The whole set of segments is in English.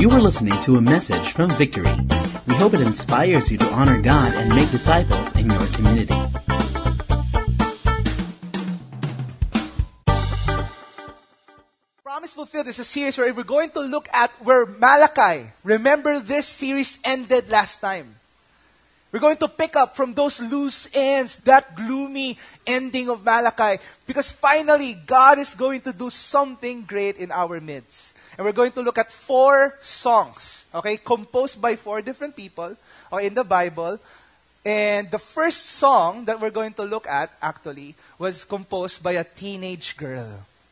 You are listening to a message from Victory. We hope it inspires you to honor God and make disciples in your community. Promise Fulfilled is a series where we're going to look at where Malachi, remember this series ended last time. We're going to pick up from those loose ends, that gloomy ending of Malachi, because finally God is going to do something great in our midst. And we're going to look at four songs, okay, composed by four different people or in the Bible. And the first song that we're going to look at, actually, was composed by a teenage girl.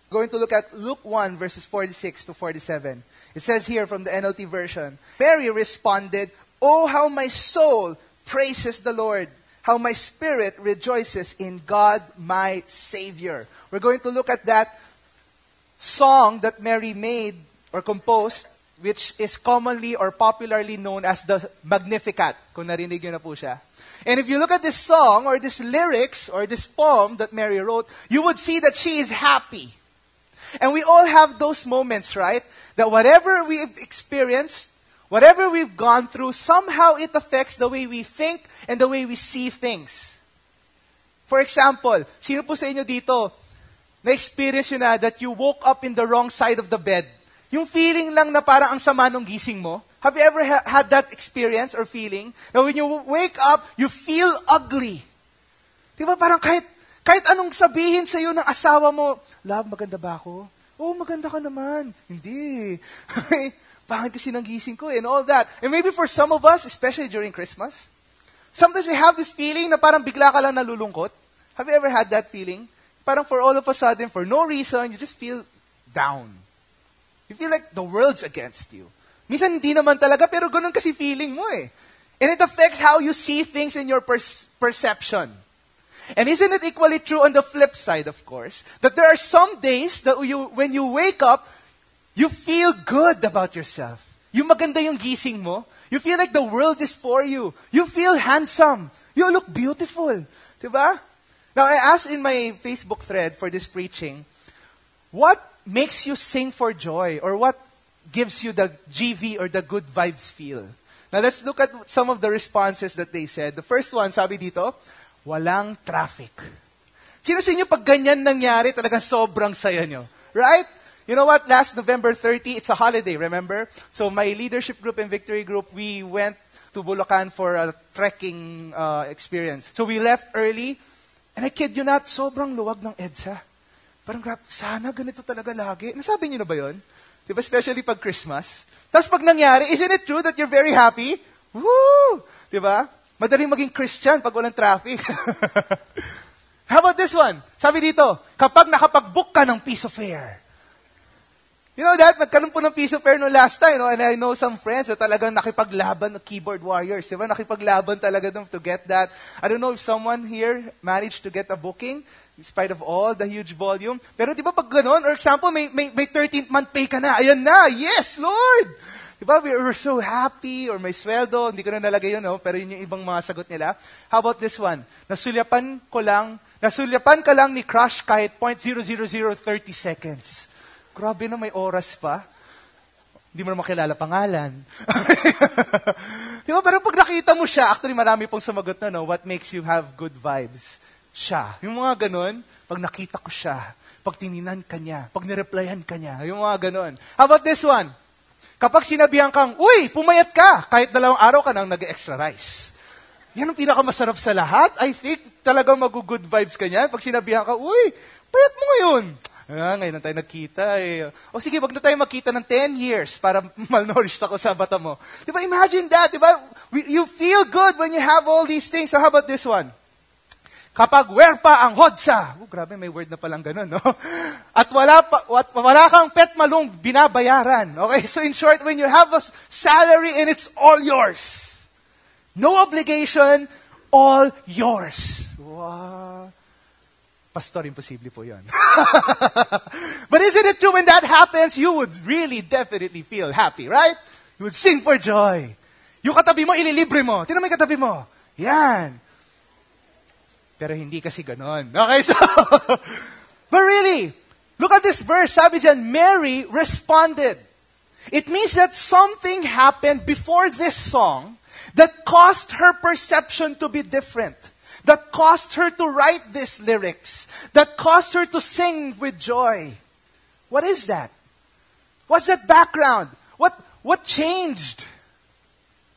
We're going to look at Luke 1, verses 46 to 47. It says here from the NLT version Mary responded, Oh, how my soul praises the Lord, how my spirit rejoices in God, my Savior. We're going to look at that song that Mary made or composed, which is commonly or popularly known as the Magnificat, kung narinig yun na po siya. And if you look at this song or this lyrics or this poem that Mary wrote, you would see that she is happy. And we all have those moments, right? That whatever we've experienced, whatever we've gone through, somehow it affects the way we think and the way we see things. For example, sino po sa inyo dito na-experience yun na that you woke up in the wrong side of the bed? Yung feeling lang na parang ang sama nung gising mo. Have you ever ha- had that experience or feeling? That when you wake up, you feel ugly. Di ba parang kahit, kahit anong sabihin sa iyo ng asawa mo, Love, maganda ba ako? Oh, maganda ka naman. Hindi. Pangit kasi ng gising ko and all that. And maybe for some of us, especially during Christmas, sometimes we have this feeling na parang bigla ka lang nalulungkot. Have you ever had that feeling? Parang for all of a sudden, for no reason, you just feel down. You feel like the world's against you. Minsan hindi naman talaga, pero ganun kasi feeling mo eh. And it affects how you see things in your per- perception. And isn't it equally true on the flip side, of course, that there are some days that you, when you wake up, you feel good about yourself. Yung maganda yung gising mo. You feel like the world is for you. You feel handsome. You look beautiful. Diba? Now, I asked in my Facebook thread for this preaching, what makes you sing for joy? Or what gives you the GV or the good vibes feel? Now, let's look at some of the responses that they said. The first one, sabi dito, walang traffic. Sino sa inyo pag ganyan nangyari, talagang sobrang saya nyo? Right? You know what? Last November 30, it's a holiday, remember? So my leadership group and victory group, we went to Bulacan for a trekking uh, experience. So we left early, and I kid you not, sobrang luwag ng EDSA. Parang grab, sana ganito talaga lagi. Nasabi niyo na ba yun? Diba? Especially pag Christmas. Tapos pag nangyari, isn't it true that you're very happy? Woo! Diba? Madaling maging Christian pag walang traffic. How about this one? Sabi dito, kapag nakapag-book ka ng piece of fare. You know that? Nagkaroon po ng piece of fare no last time. No? And I know some friends na talagang nakipaglaban ng keyboard warriors. Diba? Nakipaglaban talaga dun to get that. I don't know if someone here managed to get a booking in spite of all the huge volume. Pero di ba pag ganun, or example, may, may, may 13th month pay ka na. Ayan na. Yes, Lord! Di ba? We were so happy, or may sweldo. Hindi ko na nalagay yun, no? pero yun yung ibang mga sagot nila. How about this one? Nasulyapan ko lang, nasulyapan ka lang ni crush kahit 0.00030 seconds. Grabe na may oras pa. Hindi mo na makilala pangalan. Di ba? Pero pag nakita mo siya, actually marami pong sumagot na, no? What makes you have good vibes? Siya. Yung mga ganun, pag nakita ko siya, pag tininan ka niya, pag nireplyan ka niya, yung mga ganun. How about this one? Kapag sinabihan kang, uy, pumayat ka, kahit dalawang araw ka nang nag-extra rice. Yan ang pinakamasarap sa lahat. I think talagang mag-good vibes ka niyan. Pag sinabihan ka, uy, payat mo ngayon. Ah, ngayon na tayo nagkita eh. O sige, wag na tayo magkita ng 10 years para malnourished ako sa bata mo. Di ba? Imagine that, di ba? You feel good when you have all these things. So how about this one? Kapag wear pa ang hodsa. Oh, grabe, may word na palang ganun, no? At wala, pa, at wala kang pet malong binabayaran. Okay? So in short, when you have a salary and it's all yours. No obligation, all yours. Wow. Pastor, imposible po but isn't it true when that happens, you would really definitely feel happy, right? You would sing for joy. Yung katabi mo, ililibre mo. Tingnan mo yung katabi mo. Yan. Pero hindi kasi ganon. Okay, so, but really, look at this verse. Sabi dyan, Mary responded. It means that something happened before this song that caused her perception to be different. That caused her to write these lyrics. That caused her to sing with joy. What is that? What's that background? What, what changed?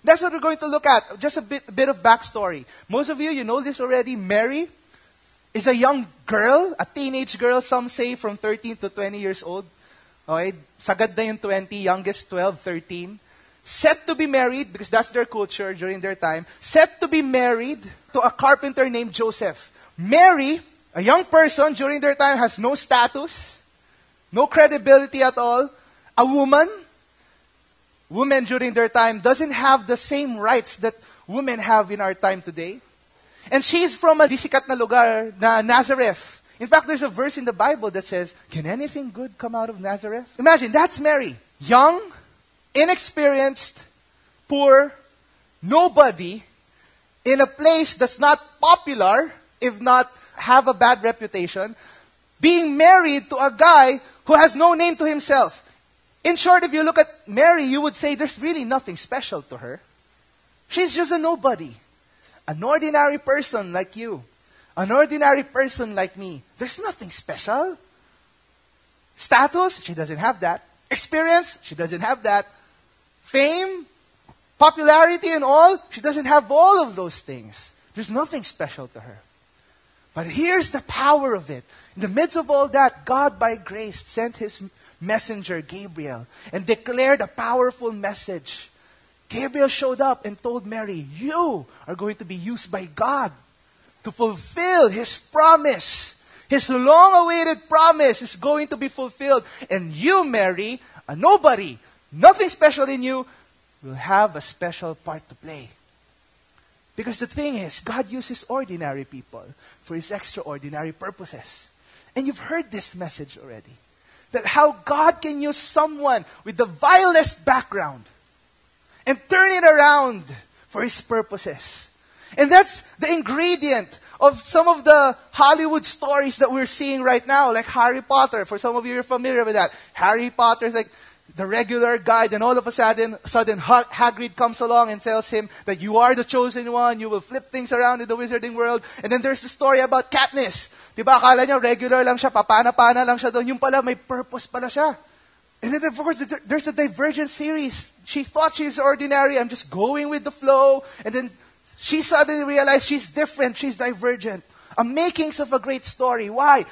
That's what we're going to look at. Just a bit, a bit of backstory. Most of you, you know this already. Mary is a young girl, a teenage girl, some say from 13 to 20 years old. Okay? Sagad na yung 20, youngest 12, 13. Set to be married, because that's their culture during their time, set to be married to a carpenter named Joseph. Mary, a young person during their time, has no status, no credibility at all. A woman, women during their time, doesn't have the same rights that women have in our time today. And she's from a disikat na lugar na Nazareth. In fact, there's a verse in the Bible that says, Can anything good come out of Nazareth? Imagine, that's Mary. Young, inexperienced, poor, nobody, in a place that's not popular, if not have a bad reputation, being married to a guy who has no name to himself. In short, if you look at Mary, you would say there's really nothing special to her. She's just a nobody. An ordinary person like you. An ordinary person like me. There's nothing special. Status, she doesn't have that. Experience, she doesn't have that. Fame, popularity, and all, she doesn't have all of those things. There's nothing special to her. But here's the power of it. In the midst of all that, God, by grace, sent his messenger, Gabriel, and declared a powerful message. Gabriel showed up and told Mary, You are going to be used by God to fulfill his promise. His long awaited promise is going to be fulfilled. And you, Mary, a nobody, nothing special in you, will have a special part to play. Because the thing is, God uses ordinary people for his extraordinary purposes. And you've heard this message already. That how God can use someone with the vilest background and turn it around for his purposes. And that's the ingredient of some of the Hollywood stories that we're seeing right now, like Harry Potter. For some of you, you're familiar with that. Harry Potter is like the regular guy, then all of a sudden, sudden Hagrid comes along and tells him that you are the chosen one, you will flip things around in the wizarding world. And then there's the story about Katniss. Diba, akala niya regular lang siya, papana-pana lang siya doon. Yung pala, may purpose pala siya. And then, of course, there's a Divergent series. She thought she's ordinary. I'm just going with the flow. And then she suddenly realized she's different. She's divergent. A makings of a great story. Why?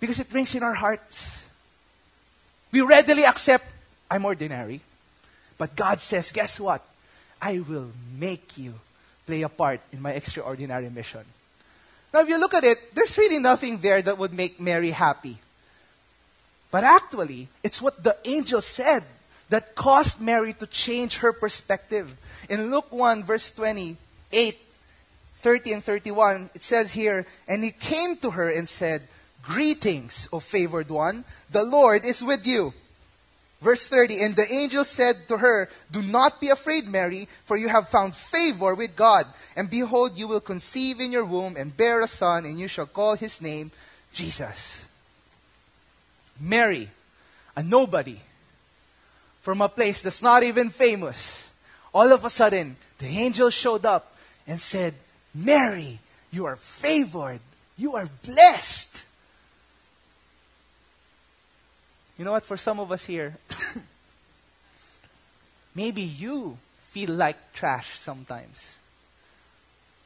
Because it rings in our hearts. We readily accept, I'm ordinary. But God says, guess what? I will make you play a part in my extraordinary mission. Now, if you look at it, there's really nothing there that would make Mary happy. But actually, it's what the angel said that caused Mary to change her perspective. In Luke 1, verse 28, 30 and 31, it says here, And he came to her and said, Greetings, O favored one, the Lord is with you. Verse 30, And the angel said to her, Do not be afraid, Mary, for you have found favor with God. And behold, you will conceive in your womb and bear a son, and you shall call his name Jesus. Mary, a nobody, from a place that's not even famous, all of a sudden, the angel showed up and said, Mary, you are favored. You are blessed. You know what? For some of us here, maybe you feel like trash sometimes.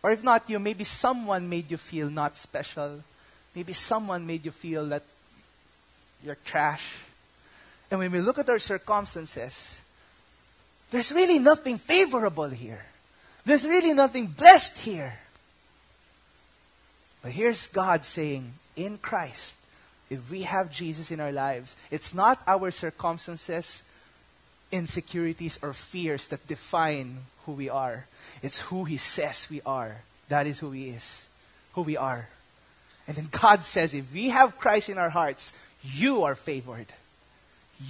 Or if not you, maybe someone made you feel not special. Maybe someone made you feel that you're trash. And when we look at our circumstances, there's really nothing favorable here. There's really nothing blessed here. But here's God saying, in Christ, if we have Jesus in our lives, it's not our circumstances, insecurities, or fears that define who we are. It's who He says we are. That is who He is. Who we are. And then God says, if we have Christ in our hearts, you are favored.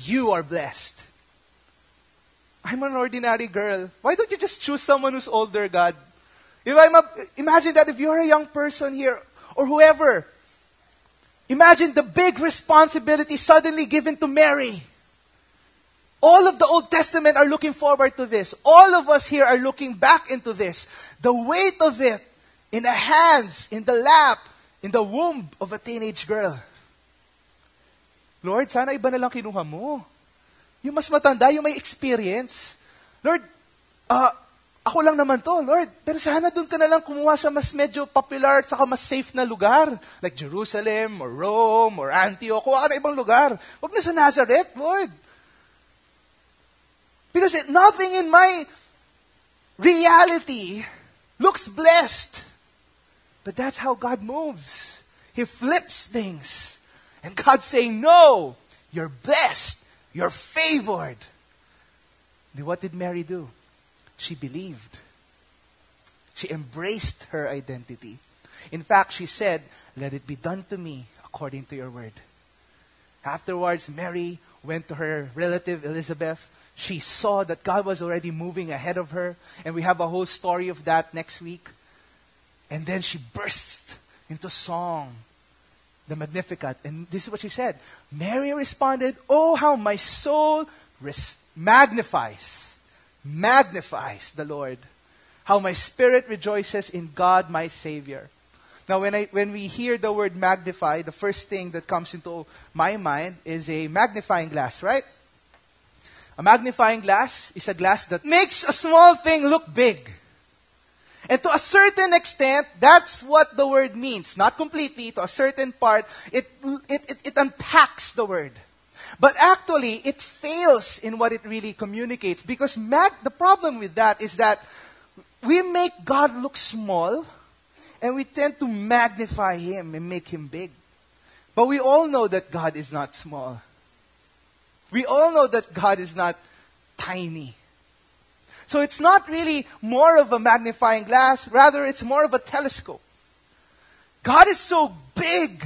You are blessed. I'm an ordinary girl. Why don't you just choose someone who's older, God? If I'm a, imagine that if you're a young person here or whoever, imagine the big responsibility suddenly given to Mary. All of the Old Testament are looking forward to this. All of us here are looking back into this. The weight of it in the hands, in the lap, in the womb of a teenage girl. Lord, sana iba na lang kinuha mo. Yung mas matanda, yung may experience. Lord, uh, ako lang naman to, Lord. Pero sana doon ka na lang kumuha sa mas medyo popular at saka mas safe na lugar. Like Jerusalem, or Rome, or Antioch. Kuha ka na ibang lugar. Huwag na sa Nazareth, Lord. Because it, nothing in my reality looks blessed. But that's how God moves. He flips things. And God's saying, no, you're blessed. You're favored. What did Mary do? She believed. She embraced her identity. In fact, she said, Let it be done to me according to your word. Afterwards, Mary went to her relative Elizabeth. She saw that God was already moving ahead of her, and we have a whole story of that next week. And then she burst into song, the Magnificat. And this is what she said Mary responded, Oh, how my soul res- magnifies magnifies the Lord. How my spirit rejoices in God my Savior. Now, when, I, when we hear the word magnify, the first thing that comes into my mind is a magnifying glass, right? A magnifying glass is a glass that makes a small thing look big. And to a certain extent, that's what the word means. Not completely, to a certain part, it, it, it, it unpacks the word. But actually, it fails in what it really communicates because mag- the problem with that is that we make God look small and we tend to magnify Him and make Him big. But we all know that God is not small. We all know that God is not tiny. So it's not really more of a magnifying glass, rather, it's more of a telescope. God is so big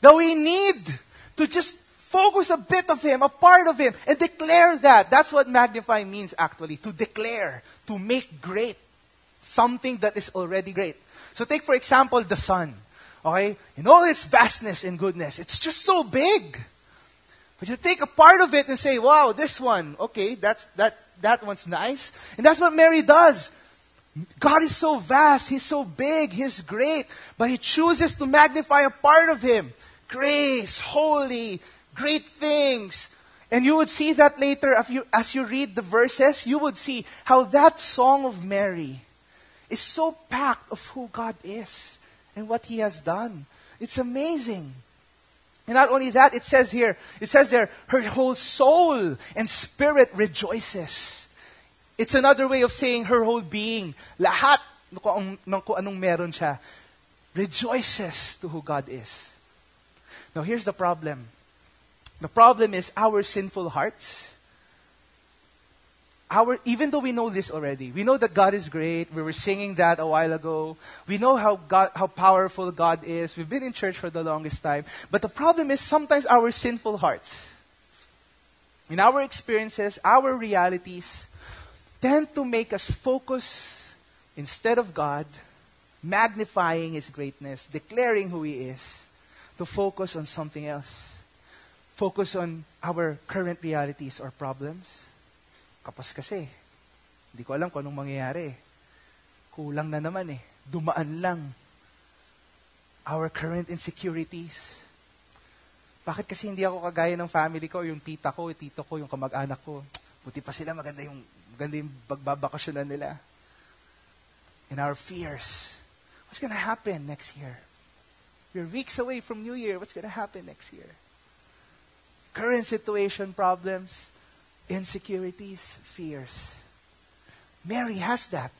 that we need to just focus a bit of Him, a part of Him, and declare that. That's what magnify means actually, to declare, to make great something that is already great. So take, for example, the sun. Okay? In all its vastness and goodness, it's just so big. But you take a part of it and say, wow, this one, okay, that's, that, that one's nice. And that's what Mary does. God is so vast, He's so big, He's great, but He chooses to magnify a part of Him. Grace, holy, great things. And you would see that later you, as you read the verses, you would see how that song of Mary is so packed of who God is and what He has done. It's amazing. And not only that, it says here, it says there, her whole soul and spirit rejoices. It's another way of saying her whole being, lahat ng anong meron siya, rejoices to who God is. Now here's the problem. The problem is our sinful hearts. Our, even though we know this already, we know that God is great. We were singing that a while ago. We know how God, how powerful God is. We've been in church for the longest time. But the problem is sometimes our sinful hearts, in our experiences, our realities, tend to make us focus instead of God, magnifying His greatness, declaring who He is, to focus on something else focus on our current realities or problems. Kapos kasi, hindi ko alam kung anong mangyayari. Kulang na naman eh. Dumaan lang. Our current insecurities. Bakit kasi hindi ako kagaya ng family ko, yung tita ko, yung tito ko, yung kamag-anak ko. Buti pa sila, maganda yung, maganda yung pagbabakasyonan nila. And our fears. What's gonna happen next year? We're weeks away from New Year. What's gonna happen next year? Current situation problems, insecurities, fears. Mary has that.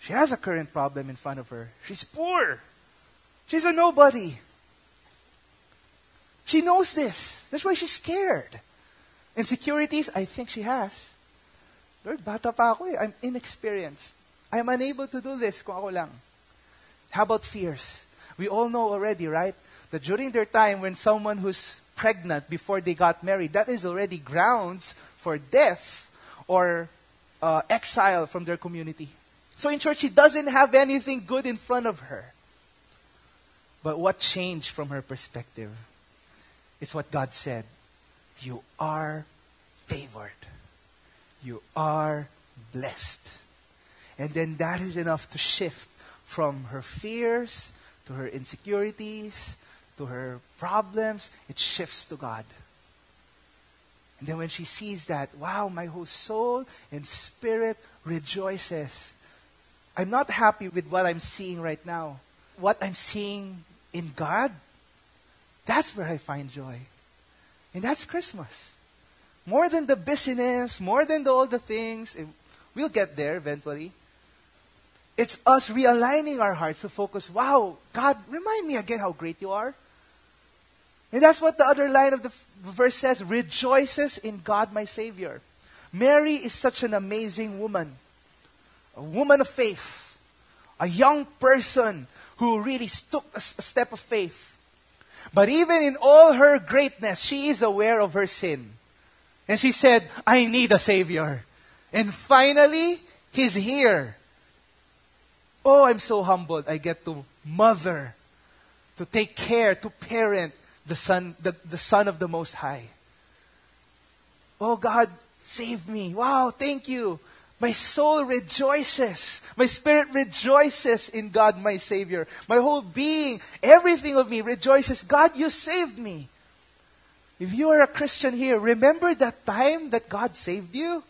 She has a current problem in front of her. She's poor. She's a nobody. She knows this. That's why she's scared. Insecurities, I think she has. Lord, bata pa ako eh. I'm inexperienced. I'm unable to do this kung ako lang. How about fears? We all know already, right? That during their time when someone who's pregnant before they got married, that is already grounds for death or uh, exile from their community. So in church, she doesn't have anything good in front of her. But what changed from her perspective? It's what God said. You are favored. You are blessed. And then that is enough to shift from her fears to her insecurities to her problems. It shifts to God. And then when she sees that, wow, my whole soul and spirit rejoices. I'm not happy with what I'm seeing right now. What I'm seeing in God, that's where I find joy. And that's Christmas. More than the busyness, more than the, all the things. We'll get there eventually. It's us realigning our hearts to focus, wow, God, remind me again how great you are. And that's what the other line of the verse says rejoices in God my Savior. Mary is such an amazing woman, a woman of faith, a young person who really took a, step of faith. But even in all her greatness, she is aware of her sin. And she said, I need a Savior. And finally, He's here. Oh, I'm so humbled. I get to mother, to take care, to parent the Son, the, the Son of the Most High. Oh God, save me. Wow, thank you. My soul rejoices. My spirit rejoices in God, my Savior. My whole being, everything of me rejoices. God, you saved me. If you are a Christian here, remember that time that God saved you?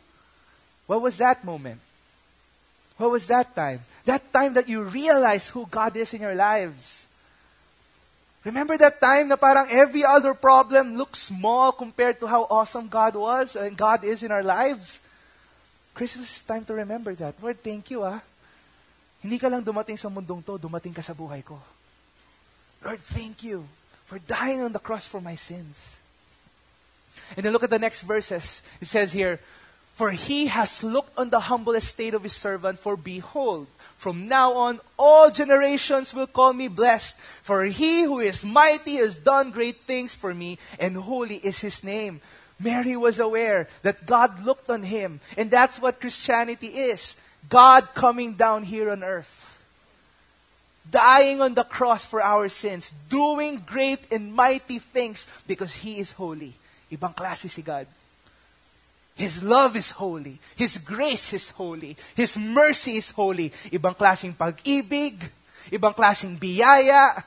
What was that moment? What was that time? That time that you realized who God is in your lives. Remember that time na parang every other problem looks small compared to how awesome God was and God is in our lives? Christmas is time to remember that. Lord, thank you ah. Hindi ka lang dumating sa mundong to, dumating ka sa buhay ko. Lord, thank you for dying on the cross for my sins. And then look at the next verses. It says here, For he has looked on the humble estate of his servant, for behold, from now on, all generations will call me blessed. For he who is mighty has done great things for me, and holy is his name. Mary was aware that God looked on him, and that's what Christianity is God coming down here on earth, dying on the cross for our sins, doing great and mighty things because he is holy. Ibang klase si God. His love is holy. His grace is holy. His mercy is holy. Ibang klaseng pag-ibig, ibang klaseng biyaya,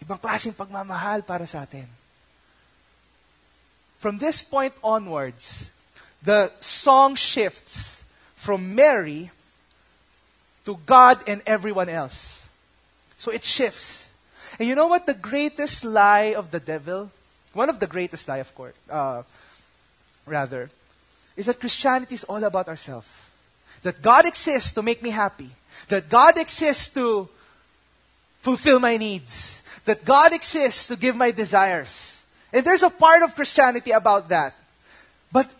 ibang klaseng pagmamahal para sa atin. From this point onwards, the song shifts from Mary to God and everyone else. So it shifts. And you know what the greatest lie of the devil? One of the greatest lie, of course. Uh, rather, is that Christianity is all about ourselves. That God exists to make me happy. That God exists to fulfill my needs. That God exists to give my desires. And there's a part of Christianity about that. But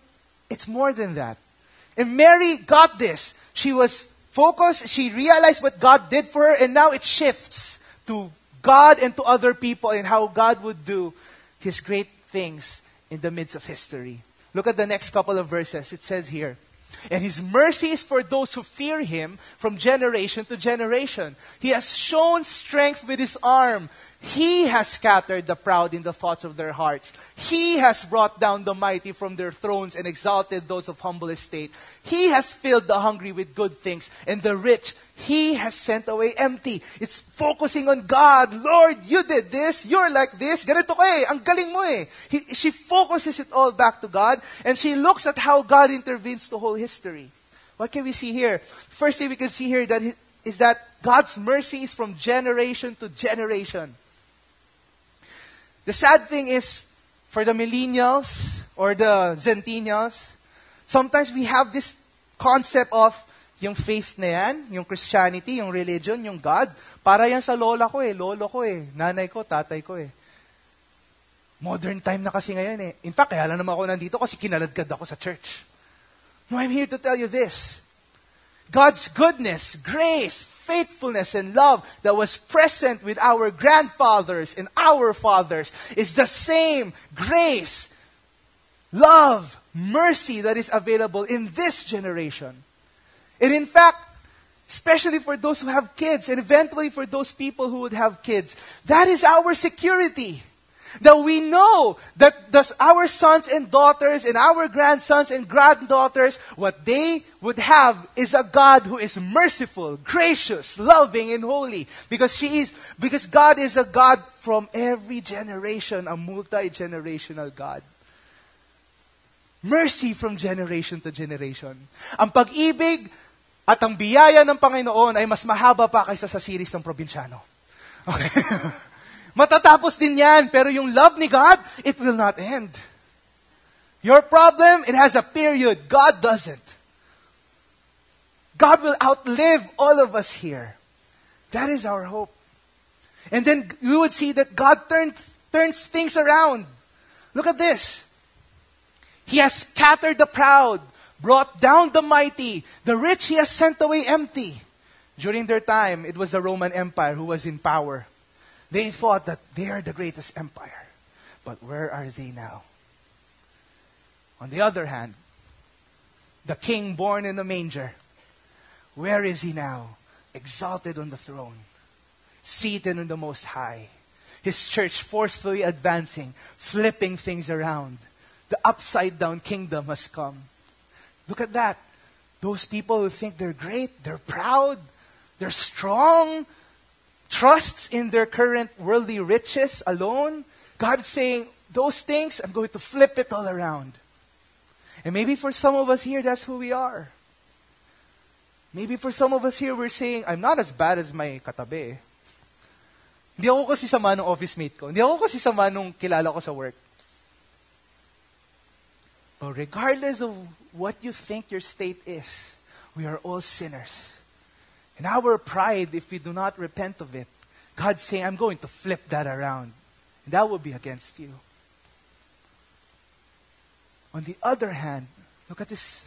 it's more than that. And Mary got this. She was focused, she realized what God did for her, and now it shifts to God and to other people and how God would do his great things in the midst of history. Look at the next couple of verses. It says here, and his mercy is for those who fear him from generation to generation. He has shown strength with his arm. He has scattered the proud in the thoughts of their hearts. He has brought down the mighty from their thrones and exalted those of humble estate. He has filled the hungry with good things, and the rich he has sent away empty. It's focusing on God. Lord, you did this. You're like this. Ganito ka eh. Ang galing mo eh. He, she focuses it all back to God, and she looks at how God intervenes to whole history. What can we see here? First thing we can see here that is that God's mercy is from generation to generation. The sad thing is, for the millennials or the centennials, sometimes we have this concept of yung faith na yan, yung Christianity, yung religion, yung God, para yan sa lola ko eh, lolo ko eh, nanay ko, tatay ko eh. Modern time na kasi ngayon eh. In fact, kaya lang naman ako nandito kasi kinaladkad ako sa church. No, I'm here to tell you this. God's goodness, grace, faithfulness and love that was present with our grandfathers and our fathers is the same grace, love, mercy that is available in this generation. And in fact, especially for those who have kids and eventually for those people who would have kids, that is our security. That we know that thus our sons and daughters and our grandsons and granddaughters, what they would have is a God who is merciful, gracious, loving, and holy. Because she is, because God is a God from every generation, a multi-generational God. Mercy from generation to generation. Ang pag-ibig at ang biyaya ng Panginoon ay mas mahaba pa kaysa sa series ng probinsyano. Okay. Matatapos din yan, pero yung love ni God, it will not end. Your problem, it has a period. God doesn't. God will outlive all of us here. That is our hope. And then we would see that God turns turns things around. Look at this. He has scattered the proud, brought down the mighty, the rich he has sent away empty. During their time, it was the Roman Empire who was in power. They thought that they are the greatest empire. But where are they now? On the other hand, the king born in the manger, where is he now? Exalted on the throne, seated on the most high. His church forcefully advancing, flipping things around. The upside down kingdom has come. Look at that. Those people who think they're great, they're proud, they're strong, trusts in their current worldly riches alone, God's saying, those things, I'm going to flip it all around. And maybe for some of us here, that's who we are. Maybe for some of us here, we're saying, I'm not as bad as my katabi. Hindi ako kasi sama ng office mate ko. Hindi ako kasi sama nung kilala ko sa work. But regardless of what you think your state is, we are all sinners. And our pride, if we do not repent of it, God's saying, I'm going to flip that around. And that will be against you. On the other hand, look at this.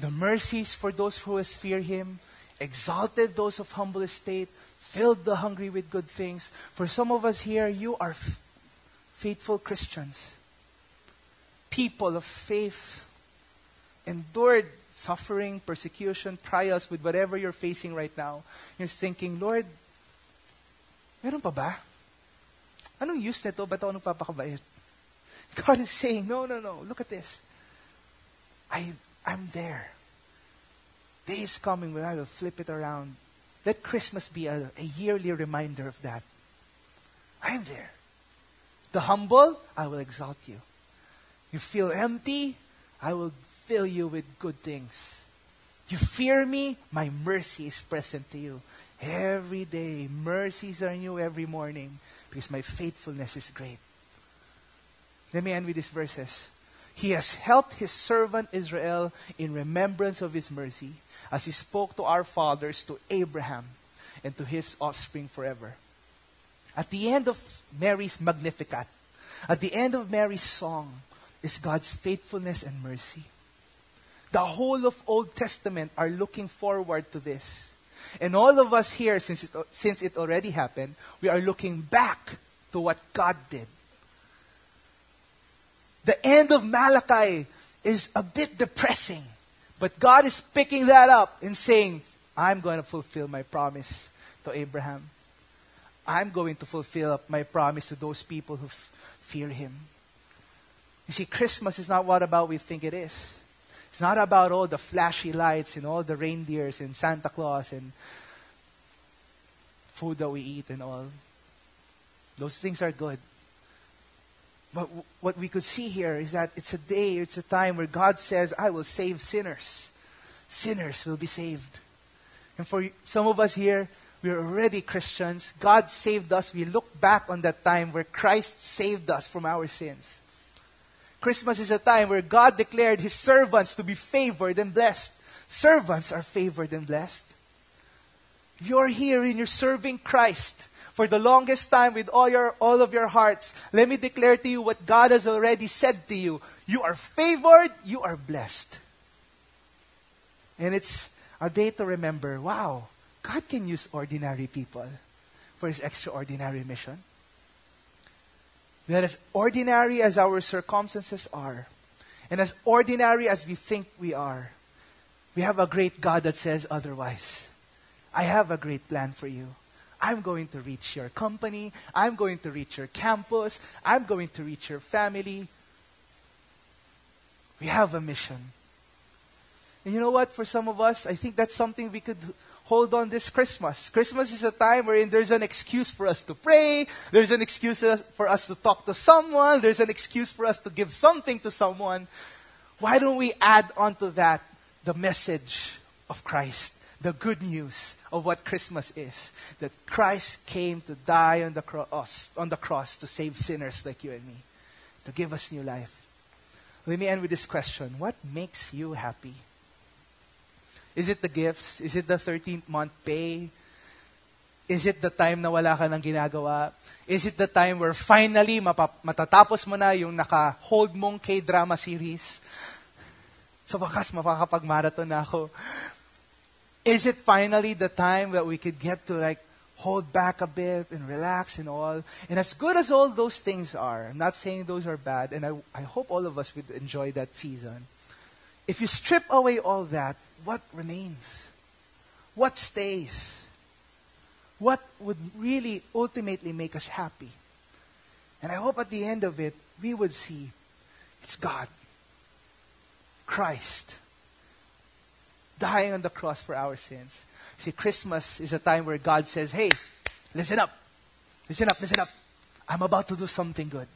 The mercies for those who fear him, exalted those of humble estate, filled the hungry with good things. For some of us here, you are f- faithful Christians, people of faith, endured suffering, persecution, trials with whatever you're facing right now, you're thinking, Lord, meron pa ba? Anong use nito? Ba't ako nagpapakabait? God is saying, no, no, no. Look at this. I, I'm there. Day is coming when I will flip it around. Let Christmas be a, a yearly reminder of that. I'm there. The humble, I will exalt you. You feel empty, I will fill you with good things. You fear me, my mercy is present to you. Every day, mercies are new every morning because my faithfulness is great. Let me end with these verses. He has helped his servant Israel in remembrance of his mercy, as he spoke to our fathers, to Abraham, and to his offspring forever. At the end of Mary's Magnificat, at the end of Mary's song, is God's faithfulness and mercy. The whole of Old Testament are looking forward to this. And all of us here, since it, since it already happened, we are looking back to what God did. The end of Malachi is a bit depressing, but God is picking that up and saying, I'm going to fulfill my promise to Abraham. I'm going to fulfill my promise to those people who f- fear Him. You see, Christmas is not what about we think it is. It's not about all the flashy lights and all the reindeers and Santa Claus and food that we eat and all. Those things are good. But w- what we could see here is that it's a day, it's a time where God says, I will save sinners. Sinners will be saved. And for some of us here, we're already Christians. God saved us. We look back on that time where Christ saved us from our sins. Christmas is a time where God declared his servants to be favored and blessed. Servants are favored and blessed. You're here and you're serving Christ for the longest time with all your all of your hearts. Let me declare to you what God has already said to you. You are favored, you are blessed. And it's a day to remember, wow, God can use ordinary people for his extraordinary mission. That as ordinary as our circumstances are, and as ordinary as we think we are, we have a great God that says otherwise. I have a great plan for you. I'm going to reach your company. I'm going to reach your campus. I'm going to reach your family. We have a mission. And you know what? For some of us, I think that's something we could hold on this Christmas. Christmas is a time wherein there's an excuse for us to pray, there's an excuse for us to talk to someone, there's an excuse for us to give something to someone. Why don't we add onto that the message of Christ, the good news of what Christmas is? That Christ came to die on the cross, on the cross to save sinners like you and me, to give us new life. Let me end with this question What makes you happy? Is it the gifts? Is it the 13th month pay? Is it the time na wala ka nang ginagawa? Is it the time where finally mapap- matatapos mo na yung naka-hold mong K-drama series? Sa wakas, mapakapag-marathon na ako. Is it finally the time that we could get to like hold back a bit and relax and all? And as good as all those things are, I'm not saying those are bad, and I, I hope all of us would enjoy that season. If you strip away all that, what remains? What stays? What would really ultimately make us happy? And I hope at the end of it, we would see it's God, Christ, dying on the cross for our sins. See, Christmas is a time where God says, hey, listen up, listen up, listen up. I'm about to do something good.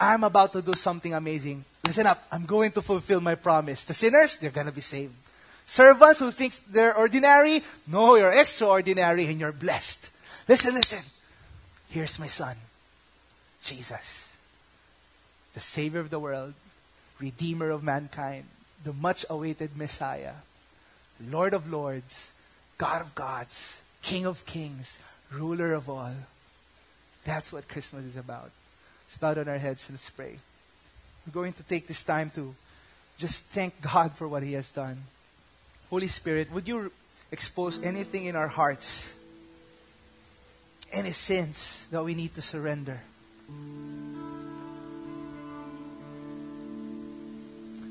I'm about to do something amazing. Listen up, I'm going to fulfill my promise. The sinners, they're going to be saved. Servants who think they're ordinary, no, you're extraordinary and you're blessed. Listen, listen. Here's my son, Jesus, the Savior of the world, Redeemer of mankind, the much awaited Messiah, Lord of lords, God of gods, King of kings, ruler of all. That's what Christmas is about. Let's bow down our heads and let's pray. We're going to take this time to just thank God for what He has done. Holy Spirit, would you expose anything in our hearts, any sins that we need to surrender?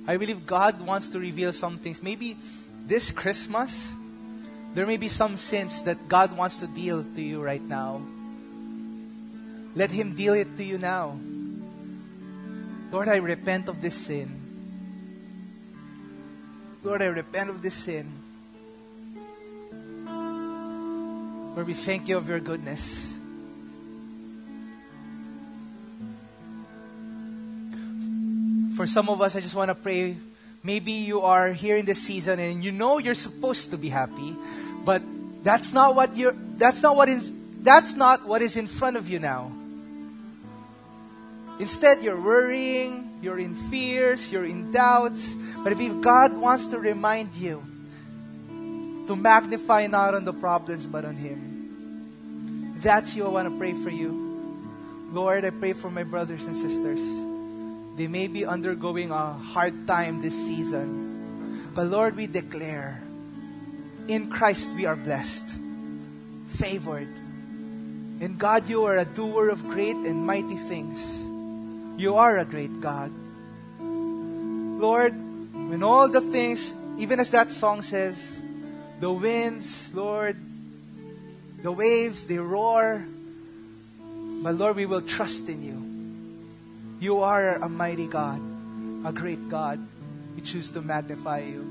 I believe God wants to reveal some things. Maybe this Christmas, there may be some sins that God wants to deal to you right now. Let Him deal it to you now. Lord, I repent of this sin. Lord, I repent of this sin. Lord, we thank you of your goodness. For some of us, I just want to pray. Maybe you are here in this season and you know you're supposed to be happy, but that's not what you're, that's not what is, that's not what is in front of you now. Instead, you're worrying, you're in fears, you're in doubts. But if God wants to remind you to magnify not on the problems but on Him, that's you I want to pray for you. Lord, I pray for my brothers and sisters. They may be undergoing a hard time this season. But Lord, we declare in Christ we are blessed, favored. And God, you are a doer of great and mighty things. You are a great God. Lord, when all the things, even as that song says, the winds, Lord, the waves, they roar. But Lord, we will trust in you. You are a mighty God, a great God. We choose to magnify you.